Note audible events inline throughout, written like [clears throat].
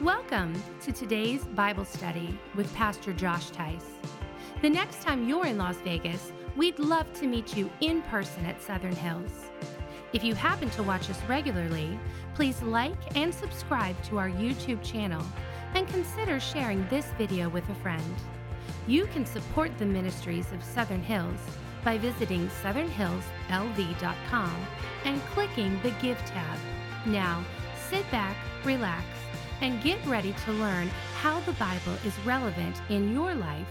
Welcome to today's Bible study with Pastor Josh Tice. The next time you're in Las Vegas, we'd love to meet you in person at Southern Hills. If you happen to watch us regularly, please like and subscribe to our YouTube channel and consider sharing this video with a friend. You can support the ministries of Southern Hills by visiting southernhillslv.com and clicking the Give tab. Now, sit back, relax, and get ready to learn how the Bible is relevant in your life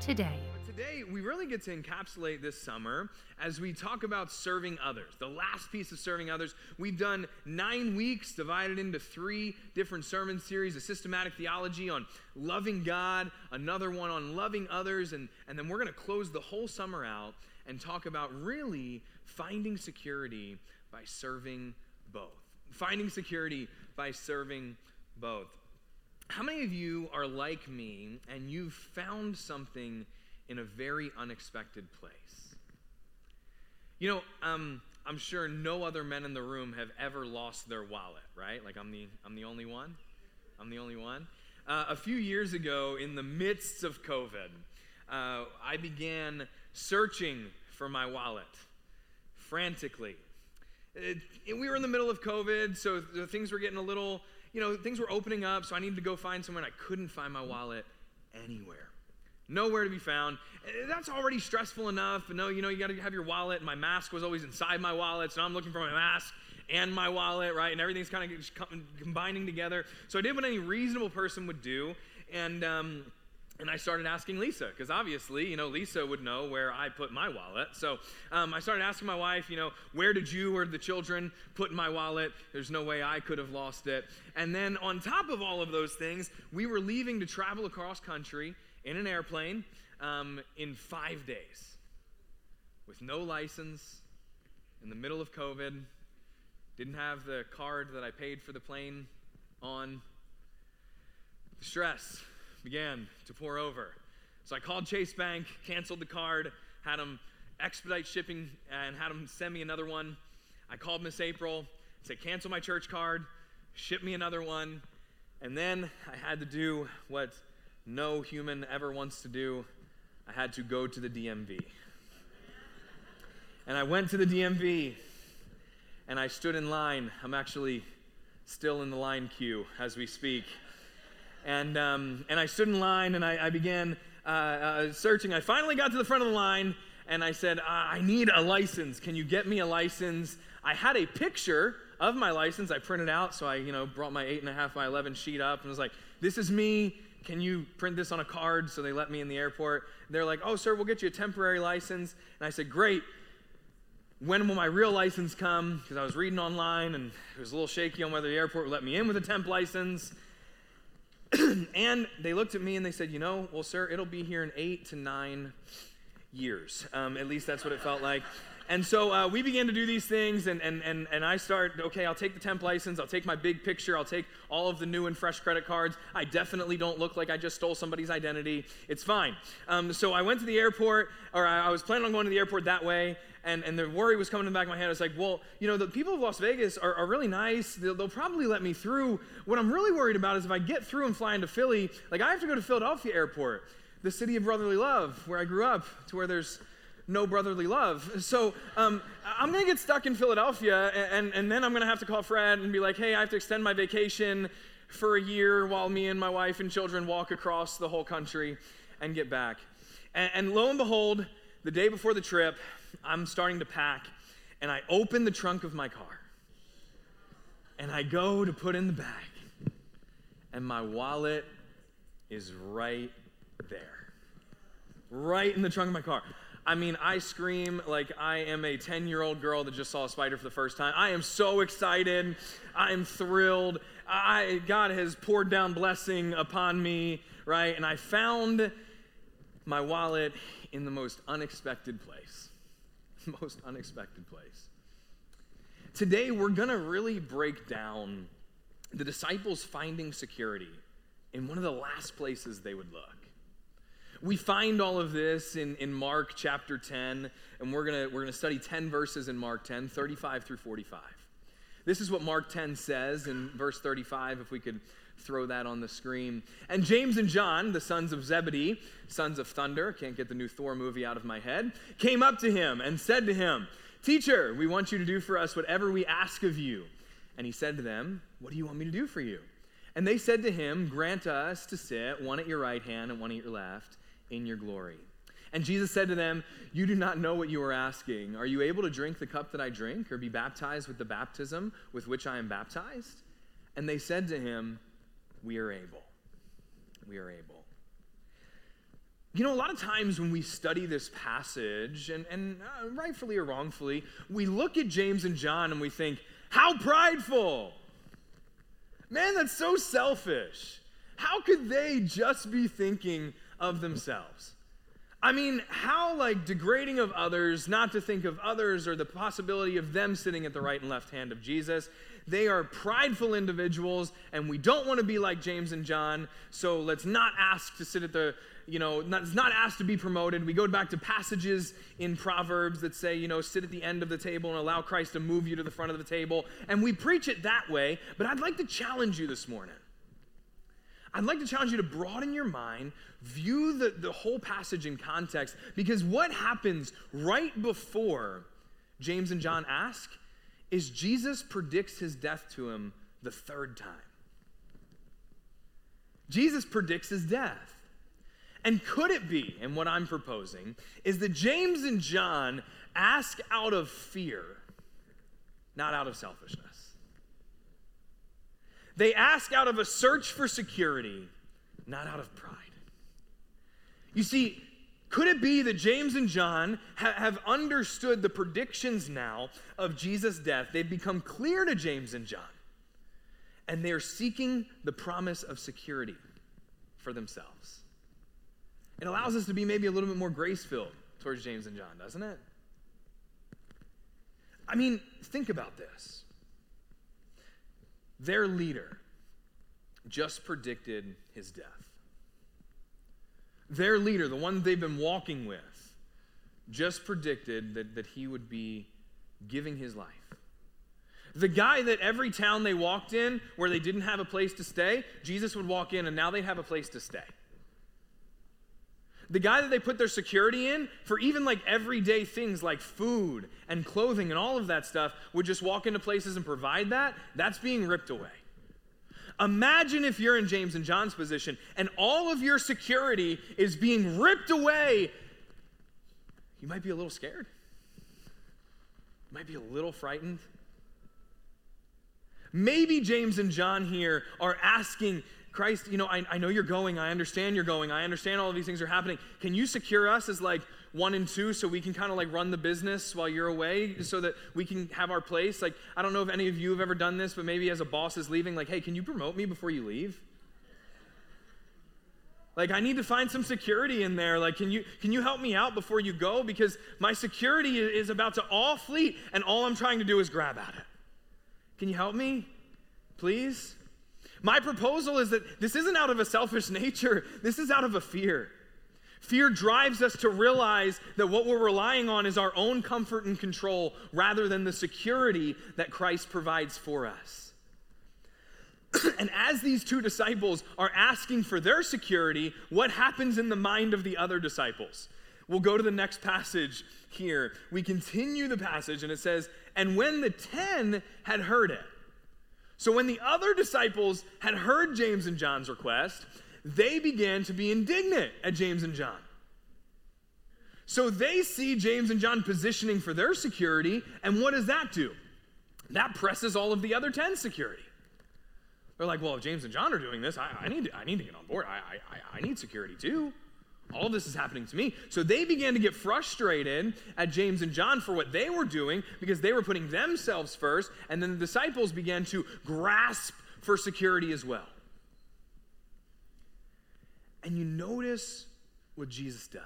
today. Today, we really get to encapsulate this summer as we talk about serving others. The last piece of serving others. We've done nine weeks divided into three different sermon series a systematic theology on loving God, another one on loving others, and, and then we're going to close the whole summer out and talk about really finding security by serving both. Finding security by serving both. How many of you are like me and you've found something in a very unexpected place? You know, um, I'm sure no other men in the room have ever lost their wallet, right? Like I'm the I'm the only one. I'm the only one. Uh, a few years ago, in the midst of COVID, uh, I began searching for my wallet frantically. It, it, we were in the middle of COVID, so things were getting a little you know, things were opening up, so I needed to go find and I couldn't find my wallet anywhere. Nowhere to be found. Eh, that's already stressful enough. But No, you know, you got to have your wallet. My mask was always inside my wallet, so I'm looking for my mask and my wallet, right? And everything's kind of combining together. So I did what any reasonable person would do, and um, and I started asking Lisa, because obviously, you know, Lisa would know where I put my wallet. So um, I started asking my wife, you know, where did you or the children put my wallet? There's no way I could have lost it. And then on top of all of those things, we were leaving to travel across country in an airplane um, in five days with no license, in the middle of COVID, didn't have the card that I paid for the plane on. The stress began to pour over. So I called Chase Bank, canceled the card, had them expedite shipping, and had them send me another one. I called Miss April, said, cancel my church card, ship me another one. And then I had to do what no human ever wants to do I had to go to the DMV. And I went to the DMV and I stood in line. I'm actually still in the line queue as we speak. And, um, and I stood in line and I, I began uh, uh, searching. I finally got to the front of the line and I said, I need a license. Can you get me a license? I had a picture of my license. I printed out, so I, you know, brought my eight and a half by 11 sheet up and was like, this is me. Can you print this on a card? So they let me in the airport. They're like, oh, sir, we'll get you a temporary license. And I said, great. When will my real license come? Because I was reading online and it was a little shaky on whether the airport would let me in with a temp license. [clears throat] and they looked at me and they said, You know, well, sir, it'll be here in eight to nine years. Um, at least that's what it felt like. And so uh, we began to do these things, and, and, and, and I start, okay, I'll take the temp license, I'll take my big picture, I'll take all of the new and fresh credit cards. I definitely don't look like I just stole somebody's identity. It's fine. Um, so I went to the airport, or I, I was planning on going to the airport that way, and, and the worry was coming in the back of my head. I was like, well, you know, the people of Las Vegas are, are really nice. They'll, they'll, probably let me through. What I'm really worried about is if I get through and fly into Philly, like I have to go to Philadelphia Airport, the city of brotherly love, where I grew up, to where there's no brotherly love. So um, I'm going to get stuck in Philadelphia, and, and, then I'm going to have to call Fred and be like, hey, I have to extend my vacation for a year while me and my wife and children walk across the whole country and get back. And, and lo and behold, the day before the trip, I'm starting to pack, and I open the trunk of my car. And I go to put in the bag, and my wallet is right there. Right in the trunk of my car. I mean, I scream like I am a 10 year old girl that just saw a spider for the first time. I am so excited. I am thrilled. I, God has poured down blessing upon me, right? And I found my wallet in the most unexpected place. [laughs] Most unexpected place. Today, we're going to really break down the disciples finding security in one of the last places they would look. We find all of this in, in Mark chapter 10, and we're going we're gonna study 10 verses in Mark 10, 35 through 45. This is what Mark 10 says in verse 35, if we could throw that on the screen. And James and John, the sons of Zebedee, sons of thunder, can't get the new Thor movie out of my head, came up to him and said to him, Teacher, we want you to do for us whatever we ask of you. And he said to them, What do you want me to do for you? And they said to him, Grant us to sit, one at your right hand and one at your left, in your glory. And Jesus said to them, You do not know what you are asking. Are you able to drink the cup that I drink, or be baptized with the baptism with which I am baptized? And they said to him, We are able. We are able. You know, a lot of times when we study this passage, and, and uh, rightfully or wrongfully, we look at James and John and we think, How prideful! Man, that's so selfish. How could they just be thinking of themselves? I mean, how like degrading of others, not to think of others or the possibility of them sitting at the right and left hand of Jesus. They are prideful individuals, and we don't want to be like James and John. So let's not ask to sit at the, you know, it's not asked to be promoted. We go back to passages in Proverbs that say, you know, sit at the end of the table and allow Christ to move you to the front of the table. And we preach it that way. But I'd like to challenge you this morning. I'd like to challenge you to broaden your mind, view the, the whole passage in context, because what happens right before James and John ask is Jesus predicts his death to him the third time. Jesus predicts his death. And could it be, and what I'm proposing, is that James and John ask out of fear, not out of selfishness? They ask out of a search for security, not out of pride. You see, could it be that James and John ha- have understood the predictions now of Jesus' death? They've become clear to James and John, and they're seeking the promise of security for themselves. It allows us to be maybe a little bit more grace filled towards James and John, doesn't it? I mean, think about this. Their leader just predicted his death. Their leader, the one they've been walking with, just predicted that, that he would be giving his life. The guy that every town they walked in where they didn't have a place to stay, Jesus would walk in and now they'd have a place to stay. The guy that they put their security in for even like everyday things like food and clothing and all of that stuff would just walk into places and provide that. That's being ripped away. Imagine if you're in James and John's position and all of your security is being ripped away. You might be a little scared. You might be a little frightened. Maybe James and John here are asking Christ, you know, I, I know you're going. I understand you're going. I understand all of these things are happening. Can you secure us as like one and two so we can kind of like run the business while you're away so that we can have our place? Like, I don't know if any of you have ever done this, but maybe as a boss is leaving, like, hey, can you promote me before you leave? Like, I need to find some security in there. Like, can you, can you help me out before you go? Because my security is about to all fleet, and all I'm trying to do is grab at it. Can you help me? Please? My proposal is that this isn't out of a selfish [laughs] nature, this is out of a fear. Fear drives us to realize that what we're relying on is our own comfort and control rather than the security that Christ provides for us. [clears throat] and as these two disciples are asking for their security, what happens in the mind of the other disciples? We'll go to the next passage here. We continue the passage, and it says, And when the ten had heard it, so when the other disciples had heard James and John's request, they began to be indignant at James and John. So they see James and John positioning for their security, and what does that do? That presses all of the other 10 security. They're like, well, if James and John are doing this, I, I need, to, I need to get on board. I, I, I need security too. All this is happening to me. So they began to get frustrated at James and John for what they were doing because they were putting themselves first. And then the disciples began to grasp for security as well. And you notice what Jesus does.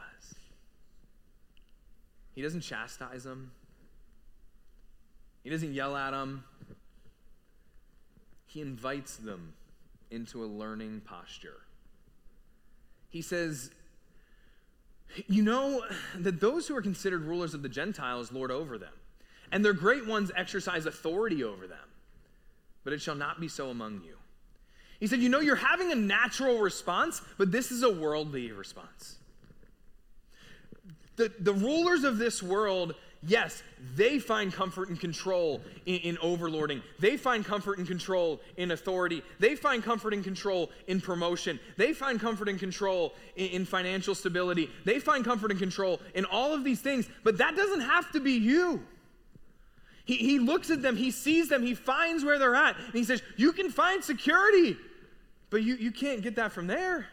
He doesn't chastise them, he doesn't yell at them. He invites them into a learning posture. He says, you know that those who are considered rulers of the Gentiles lord over them, and their great ones exercise authority over them. But it shall not be so among you. He said, You know, you're having a natural response, but this is a worldly response. The, the rulers of this world Yes, they find comfort and control in, in, overlording. They find comfort and control in authority. They find comfort and control in promotion. They find comfort and control in, in financial stability. They find comfort and control in all of these things, but that doesn't have to be you. He, he looks at them, he sees them, he finds where they're at, and he says, You can find security, but you, you can't get that from there.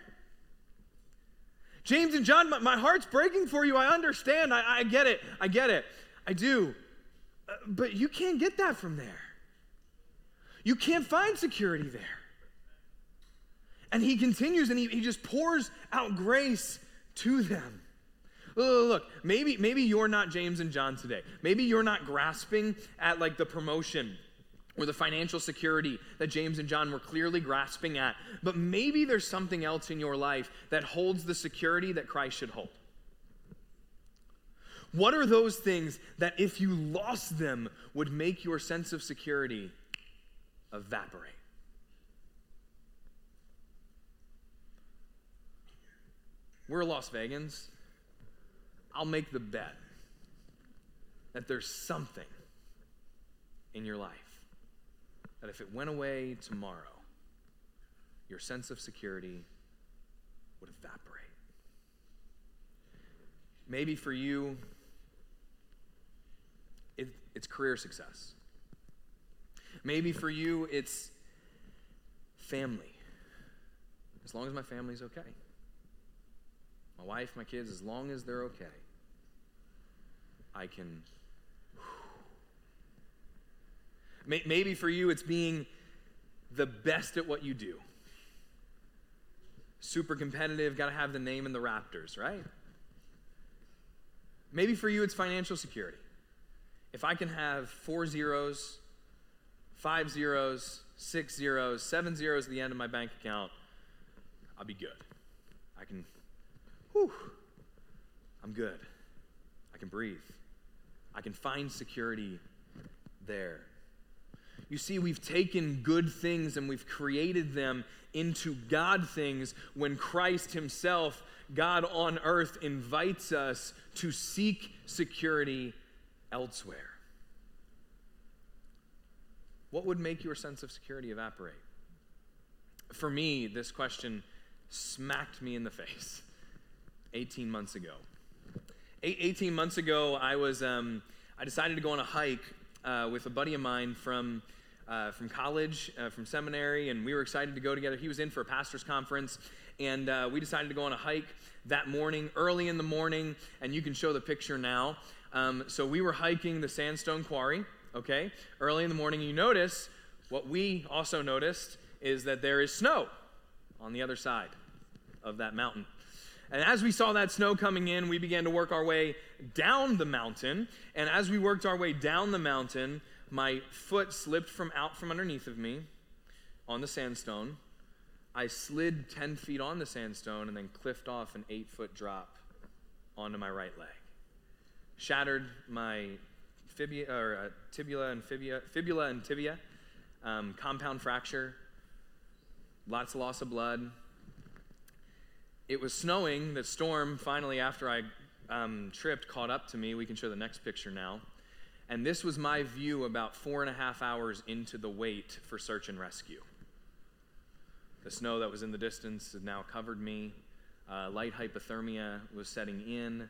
James and John, my, my heart's breaking for you. I understand. I, I get it. I get it. I do. Uh, but you can't get that from there. You can't find security there. And he continues and he, he just pours out grace to them. Look, maybe, maybe you're not James and John today. Maybe you're not grasping at like the promotion or the financial security that James and John were clearly grasping at. But maybe there's something else in your life that holds the security that Christ should hold. What are those things that, if you lost them, would make your sense of security evaporate? We're Las Vegans. I'll make the bet that there's something in your life that if it went away tomorrow, your sense of security would evaporate. Maybe for you, it's career success. Maybe for you, it's family. As long as my family's okay. My wife, my kids, as long as they're okay, I can. Maybe for you, it's being the best at what you do. Super competitive, got to have the name in the Raptors, right? Maybe for you, it's financial security. If I can have four zeros, five zeros, six zeros, seven zeros at the end of my bank account, I'll be good. I can, whew, I'm good. I can breathe. I can find security there. You see, we've taken good things and we've created them into God things when Christ Himself, God on earth, invites us to seek security elsewhere? What would make your sense of security evaporate? For me, this question smacked me in the [laughs] face 18 months ago. 18 months ago, I was um, I decided to go on a hike uh, with a buddy of mine from uh, from college, uh, from seminary, and we were excited to go together. He was in for a pastor's conference, and uh, we decided to go on a hike that morning, early in the morning, and you can show the picture now. Um, so we were hiking the sandstone quarry, okay, early in the morning. You notice what we also noticed is that there is snow on the other side of that mountain. And as we saw that snow coming in, we began to work our way down the mountain. And as we worked our way down the mountain, my foot slipped from out from underneath of me on the sandstone. I slid 10 feet on the sandstone and then cliffed off an eight foot drop onto my right leg. Shattered my fibia, or, uh, tibia and fibula and tibia, um, compound fracture, lots of loss of blood. It was snowing. The storm finally, after I um, tripped, caught up to me. We can show the next picture now. And this was my view about four and a half hours into the wait for search and rescue. The snow that was in the distance had now covered me. Uh, light hypothermia was setting in.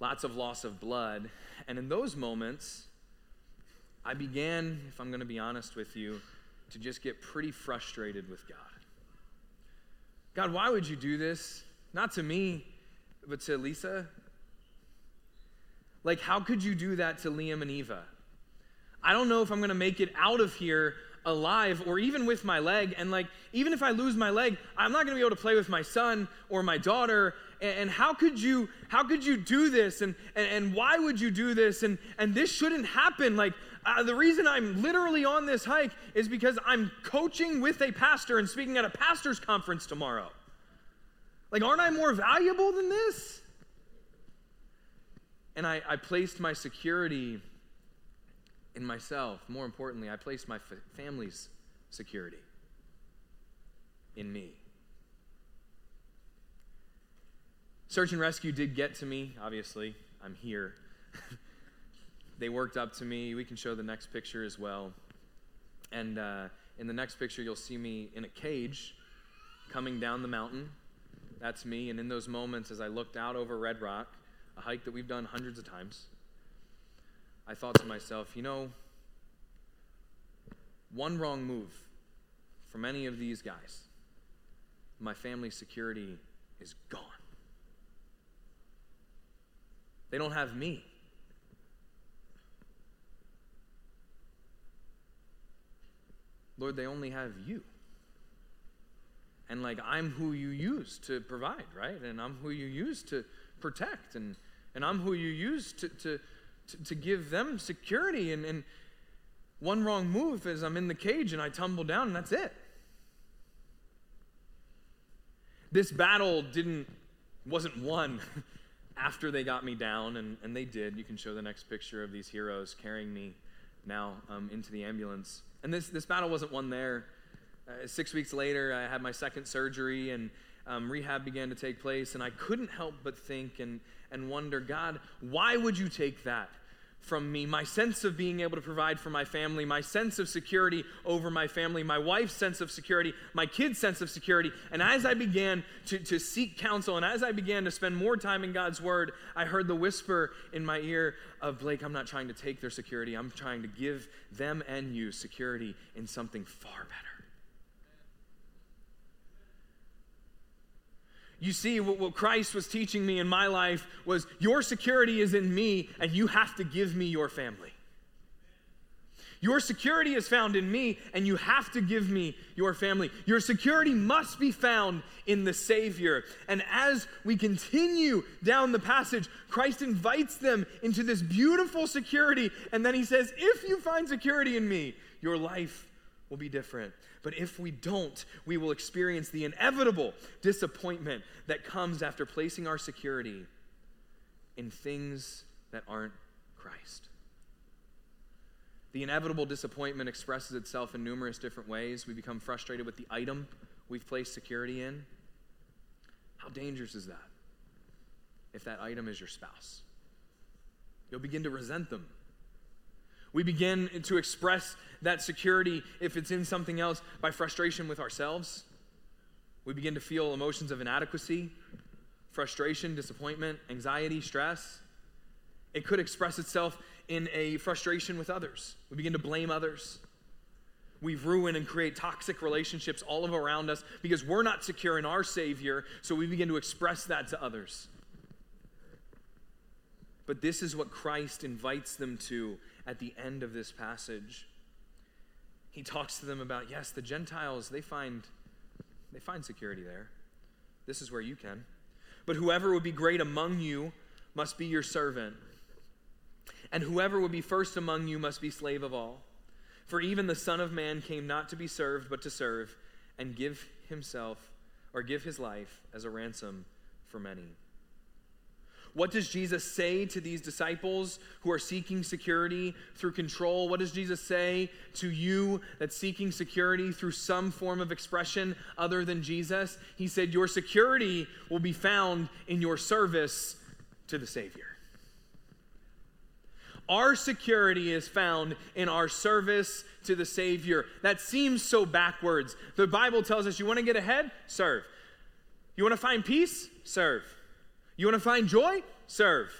Lots of loss of blood. And in those moments, I began, if I'm going to be honest with you, to just get pretty frustrated with God. God, why would you do this? Not to me, but to Lisa like, how could you do that to Liam and Eva? I don't know if I'm going to make it out of here alive or even with my leg. And, like, even if I lose my leg, I'm not going to be able to play with my son or my daughter. And, and how could you, how could you do this? And, and, and why would you do this? And, and this shouldn't happen. Like, uh, the reason I'm literally on this hike is because I'm coaching with a pastor and speaking at a pastor's conference tomorrow. Like, aren't I more valuable than this? And I, I placed my security in myself. More importantly, I placed my family's security in me. Search and rescue did get to me, obviously. I'm here. [laughs] they worked up to me. We can show the next picture as well. And uh, in the next picture, you'll see me in a cage coming down the mountain. That's me. And in those moments, as I looked out over Red Rock, a hike that we've done hundreds of times, I thought to myself, you know, one wrong move from any of these guys, my family's security is gone. They don't have me. Lord, they only have you. And like, I'm who you use to provide, right? And I'm who you use to protect. And, and I'm who you use to, to, to, to give them security. And, and one wrong move is I'm in the cage and I tumble down, and that's it. This battle didn't, wasn't won [laughs] after they got me down, and, and they did. You can show the next picture of these heroes carrying me now um, into the ambulance. And this, this battle wasn't won there. Uh, six weeks later, I had my second surgery, and um, rehab began to take place, and I couldn't help but think and, and wonder God, why would you take that? from me, my sense of being able to provide for my family, my sense of security over my family, my wife's sense of security, my kids' sense of security. And as I began to, to seek counsel and as I began to spend more time in God's Word, I heard the whisper in my ear of Blake, I'm not trying to take their security, I'm trying to give them and you security in something far better. You see, what, what Christ was teaching me in my life was your security is in me, and you have to give me your family. Your security is found in me, and you have to give me your family. Your security must be found in the Savior. And as we continue down the passage, Christ invites them into this beautiful security. And then he says, If you find security in me, your life will be different. But if we don't, we will experience the inevitable disappointment that comes after placing our security in things that aren't Christ. The inevitable disappointment expresses itself in numerous different ways. We become frustrated with the item we've placed security in. How dangerous is that if that item is your spouse? You'll begin to resent them we begin to express that security, if it's in something else, by frustration with ourselves. We begin to feel emotions of inadequacy, frustration, disappointment, anxiety, stress. It could express itself in a frustration with others. We begin to blame others. We ruin and create toxic relationships all around us because we're not secure in our Savior, so we begin to express that to others. But this is what Christ invites them to at the end of this passage. He talks to them about, yes, the Gentiles, they find they find security there. This is where you can. But whoever would be great among you must be your servant. And whoever would be first among you must be slave of all. For even the Son of Man came not to be served, but to serve, and give himself, or give his life as a ransom for many. What does Jesus say to these disciples who are seeking security through control? What does Jesus say to you that's seeking security through some form of expression other than Jesus? He said, Your security will be found in your service to the Savior. Our security is found in our service to the Savior. That seems so backwards. The Bible tells us you want to get ahead? Serve. You want to find peace? Serve. You want to find joy? Serve.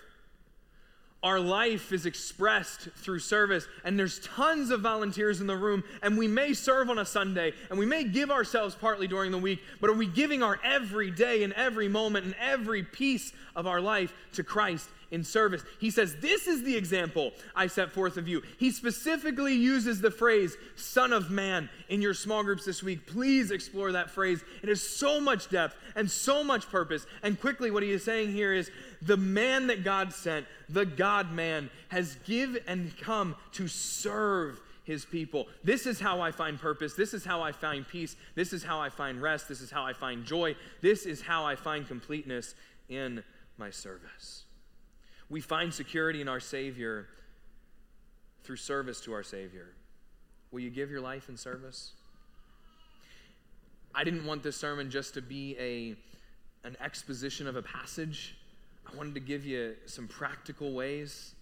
Our life is expressed through service, and there's tons of volunteers in the room, and we may serve on a Sunday, and we may give ourselves partly during the week, but are we giving our every day and every moment and every piece of our life to Christ in service. He says, This is the example I set forth of you. He specifically uses the phrase, Son of Man, in your small groups this week. Please explore that phrase. It has so much depth and so much purpose. And quickly, what he is saying here is, the man that God sent, the God man, has give and come to serve his people. This is how I find purpose. This is how I find peace. This is how I find rest. This is how I find joy. This is how I find completeness in my service. We find security in our Savior through service to our Savior. Will you give your life in service? I didn't want this sermon just to be a, an exposition of a passage. I wanted to give you some practical ways,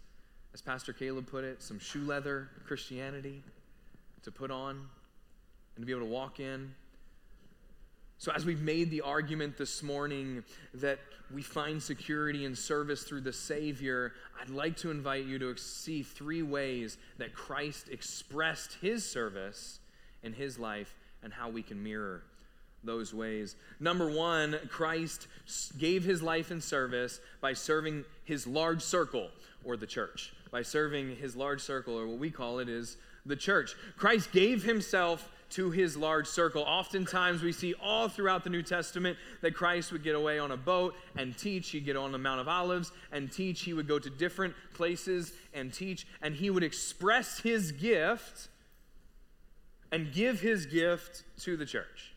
as Pastor Caleb put it, some shoe leather Christianity to put on and to be able to walk in. So, as we've made the argument this morning that we find security and service through the Savior, I'd like to invite you to see three ways that Christ expressed his service in his life and how we can mirror those ways. Number one, Christ gave his life in service by serving his large circle, or the church. By serving his large circle, or what we call it is the church. Christ gave himself to his large circle. Oftentimes, we see all throughout the New Testament that Christ would get away on a boat and teach. He'd get on the Mount of Olives and teach. He would go to different places and teach, and he would express his gift and give his gift to the church.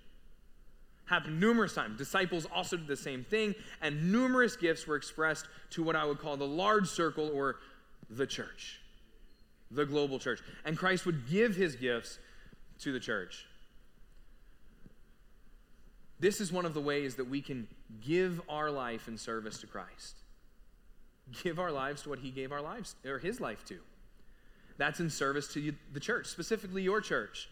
Happened numerous times. Disciples also did the same thing, and numerous gifts were expressed to what I would call the large circle or the church, the global church. And Christ would give his gifts to the church. This is one of the ways that we can give our life in service to Christ. Give our lives to what he gave our lives or his life to. That's in service to the church, specifically your church.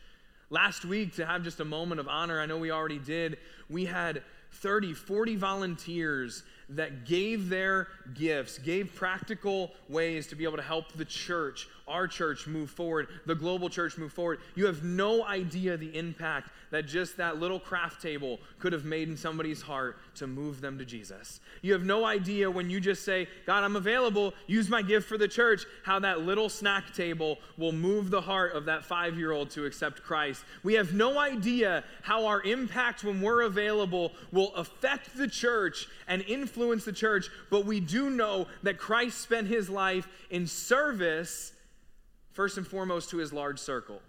Last week, to have just a moment of honor, I know we already did, we had 30, 40 volunteers that gave their gifts, gave practical ways to be able to help the church, our church, move forward, the global church move forward. You have no idea the impact that just that little craft table could have made in somebody's heart to move them to Jesus. You have no idea when you just say, God, I'm available, use my gift for the church, how that little snack table will move the heart of that five year old to accept Christ. We have no idea how our impact when we're available will affect the church and influence the church, but we do know that Christ spent his life in service, first and foremost, to his large circle,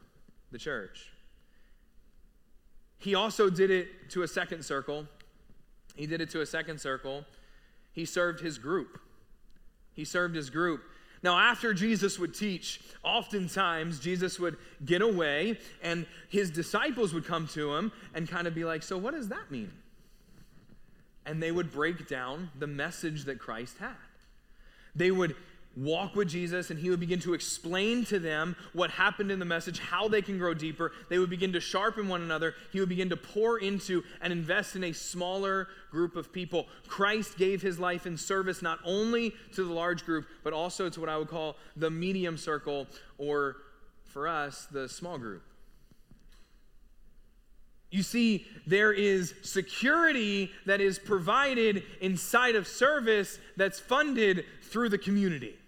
the church. He also did it to a second circle. He did it to a second circle. He served his group. He served his group. Now, after Jesus would teach, oftentimes Jesus would get away and his disciples would come to him and kind of be like, So, what does that mean? And they would break down the message that Christ had. They would walk with Jesus and he would begin to explain to them what happened in the message, how they can grow deeper. They would begin to sharpen one another. He would begin to pour into and invest in a smaller group of people. Christ gave his life in service not only to the large group, but also to what I would call the medium circle, or for us, the small group. You see, there is security that is provided inside of service that's funded through the community.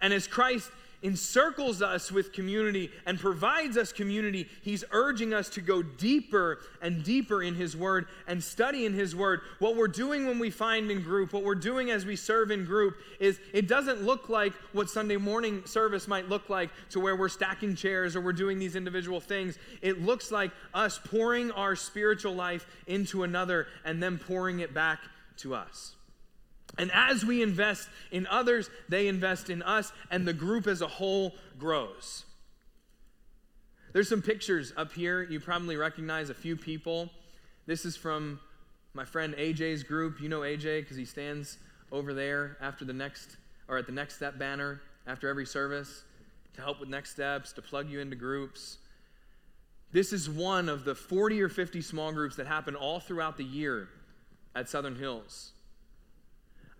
And as Christ encircles us with community and provides us community, he's urging us to go deeper and deeper in his word and study in his word. What we're doing when we find in group, what we're doing as we serve in group is it doesn't look like what Sunday morning service might look like to where we're stacking chairs or we're doing these individual things. It looks like us pouring our spiritual life into another and then pouring it back to us. And as we invest in others, they invest in us, and the group as a whole grows. There's some pictures up here. You probably recognize a few people. This is from my friend AJ's group. You know AJ because he stands over there after the next, or at the next step banner after every service to help with next steps, to plug you into groups. This is one of the 40 or 50 small groups that happen all throughout the year at Southern Hills.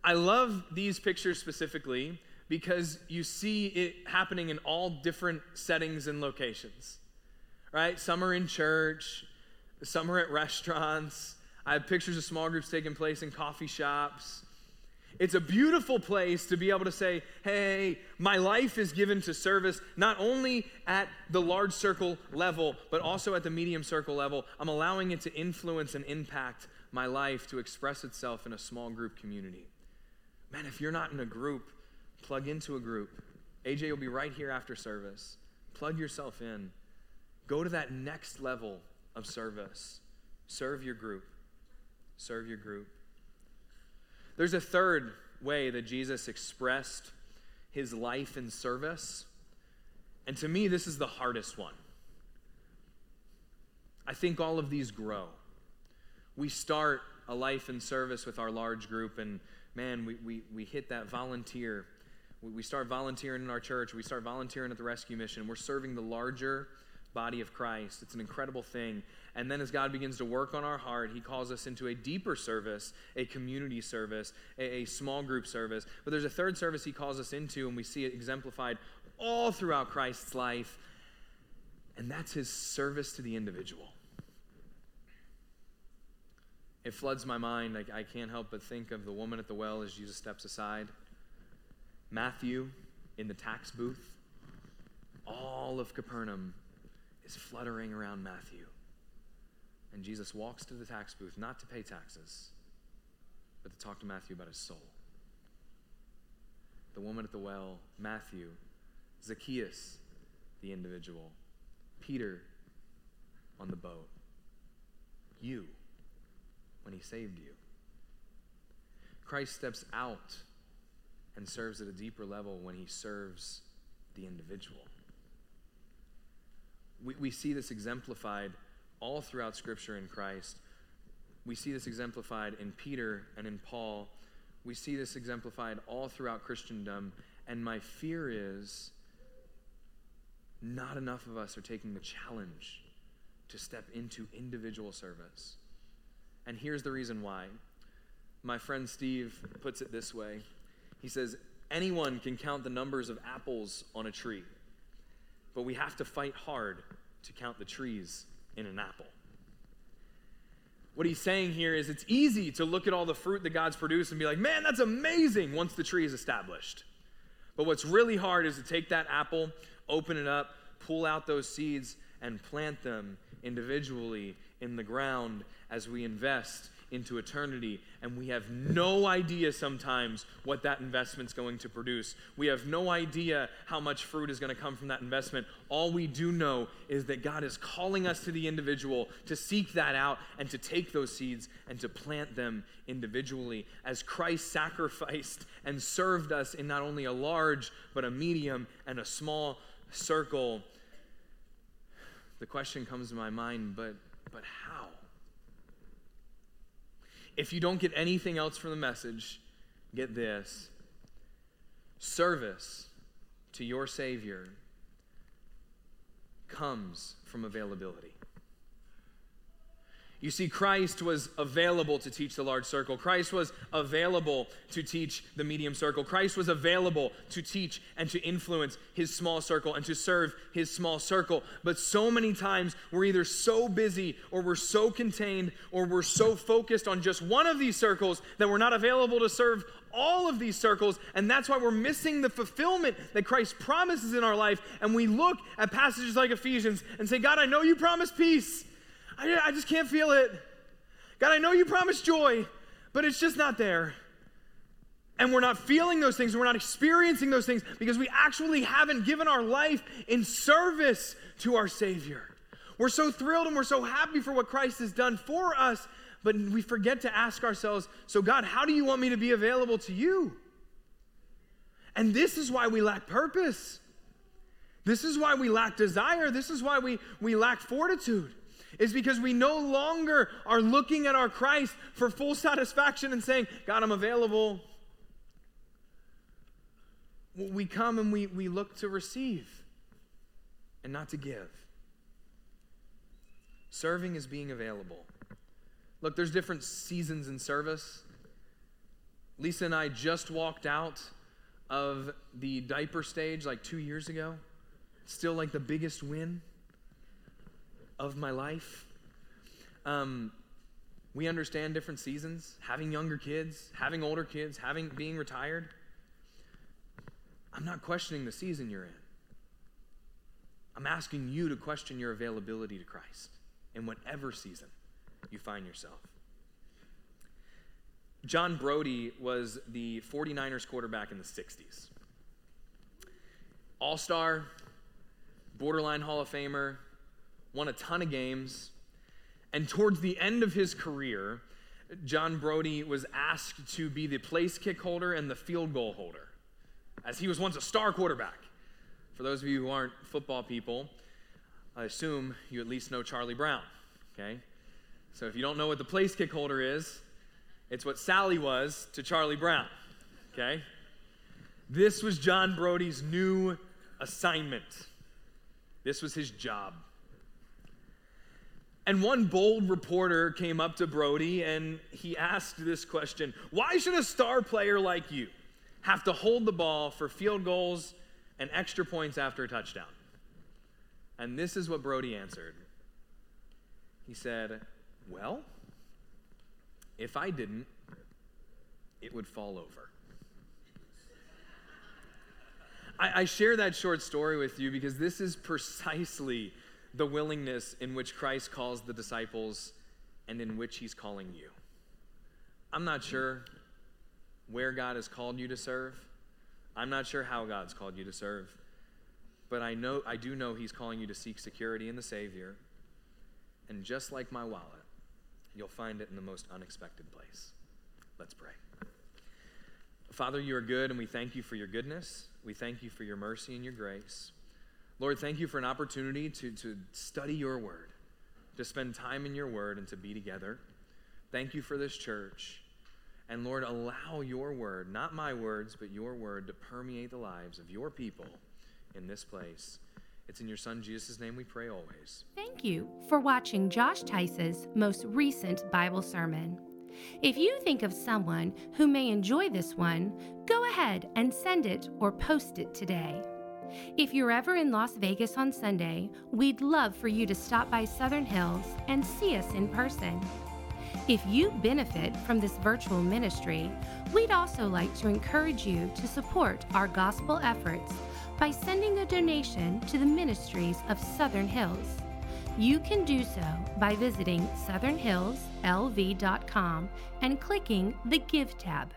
I love these pictures specifically because you see it happening in all different settings and locations, right? Some are in church, some are at restaurants. I have pictures of small groups taking place in coffee shops. It's a beautiful place to be able to say, hey, my life is given to service not only at the large circle level, but also at the medium circle level. I'm allowing it to influence and impact my life to express itself in a small group community. Man, if you're not in a group, plug into a group. AJ will be right here after service. Plug yourself in. Go to that next level of service. Serve your group. Serve your group. There's a third way that Jesus expressed his life in service. And to me, this is the hardest one. I think all of these grow. We start a life in service with our large group, and man, we, we, we hit that volunteer. We, we start volunteering in our church, we start volunteering at the rescue mission. We're serving the larger body of Christ. It's an incredible thing. And then as God begins to work on our heart, He calls us into a deeper service, a community service, a, a, small group service. But there's a third service He calls us into, and we see it exemplified all throughout Christ's life, and that's His service to the individual. It floods my mind. I, I can't help but think of the woman at the well as Jesus steps aside. Matthew in the tax booth. All of Capernaum is fluttering around Matthew. And Jesus walks to the tax booth, not to pay taxes, but to talk to Matthew about his soul. The woman at the well, Matthew, Zacchaeus, the individual, Peter on the boat, you when he saved you. Christ steps out and serves at a deeper level when he serves the individual. We, we see this exemplified all throughout Scripture in Christ. We see this exemplified in Peter and in Paul. We see this exemplified all throughout Christendom. And my fear is not enough of us are taking the challenge to step into individual service. And here's the reason why. My friend Steve puts it this way He says, Anyone can count the numbers of apples on a tree but we have to fight hard to count the trees in an apple. What he's saying here is it's easy to look at all the fruit that God's produced and be like, man, that's amazing once the tree is established. But what's really hard is to take that apple, open it up, pull out those seeds, and plant them individually in the ground as we invest into eternity, and we have no idea sometimes what that investment's going to produce. We have no idea how much fruit is going to come from that investment. All we do know is that God is calling us to the individual to seek that out and to take those seeds and to plant them individually as Christ sacrificed and served us in not only a large, but a medium and a small circle. The question comes to my mind, but, but how? If you don't get anything else from the message, get this service to your Savior comes from availability. You see, Christ was available to teach the large circle. Christ was available to teach the medium circle. Christ was available to teach and to influence his small circle and to serve his small circle. But so many times we're either so busy or we're so contained or we're so focused on just one of these circles that we're not available to serve all of these circles. And that's why we're missing the fulfillment that Christ promises in our life. And we look at passages like Ephesians and say, God, I know you promised peace. I, I just can't feel it. God, I know you promised joy, but it's just not there. And we're not feeling those things, we're not experiencing those things because we actually haven't given our life in service to our Savior. We're so thrilled and we're so happy for what Christ has done for us, but we forget to ask ourselves, so God, how do you want me to be available to you? And this is why we lack purpose. This is why we lack desire. This is why we, we lack fortitude is because we no longer are looking at our Christ for full satisfaction and saying, God, I'm available. We come and we, we look to receive and not to give. Serving is being available. Look, there's different seasons in service. Lisa and I just walked out of the diaper stage like two years ago. Still like the biggest win of my life. Um, we understand different seasons, having younger kids, having older kids, having being retired. I'm not questioning the season you're in. I'm asking you to question your availability to Christ in whatever season you find yourself. John Brodie was the 49ers quarterback in the 60s. All star, borderline Hall of Famer, won a ton of games. And towards the end of his career, John Brodie was asked to be the place kick holder and the field goal holder, as he was once a star quarterback. For those of you who aren't football people, I assume you at least know Charlie Brown. Okay? So if you don't know what the place kick holder is, it's what Sally was to Charlie Brown. Okay? This was John Brodie's new assignment. This was his job. And one bold reporter came up to Brodie and he asked this question Why should a star player like you have to hold the ball for field goals and extra points after a touchdown? And this is what Brodie answered. He said, Well, if I didn't, it would fall over. I, I, share that short story with you because this is precisely the willingness in which Christ calls the disciples and in which he's calling you. I'm not sure where God has called you to serve. I'm not sure how God's called you to serve. But I know I do know he's calling you to seek security in the Savior. And just like my wallet, you'll find it in the most unexpected place. Let's pray. Father, you are good, and we thank you for your goodness. We thank you for your mercy and your grace. Lord, thank you for an opportunity to, to study your word, to spend time in your word, and to be together. Thank you for this church. And Lord, allow your word, not my words, but your word, to permeate the lives of your people in this place. It's in your son Jesus' name we pray always. Thank you for watching Josh Tice's most recent Bible sermon. If you think of someone who may enjoy this one, go ahead and send it or post it today. If you're ever in Las Vegas on Sunday, we'd love for you to stop by Southern Hills and see us in person. If you benefit from this virtual ministry, we'd also like to encourage you to support our gospel efforts by sending a donation to the ministries of Southern Hills. You can do so by visiting southernhillslv.com and clicking the Give tab.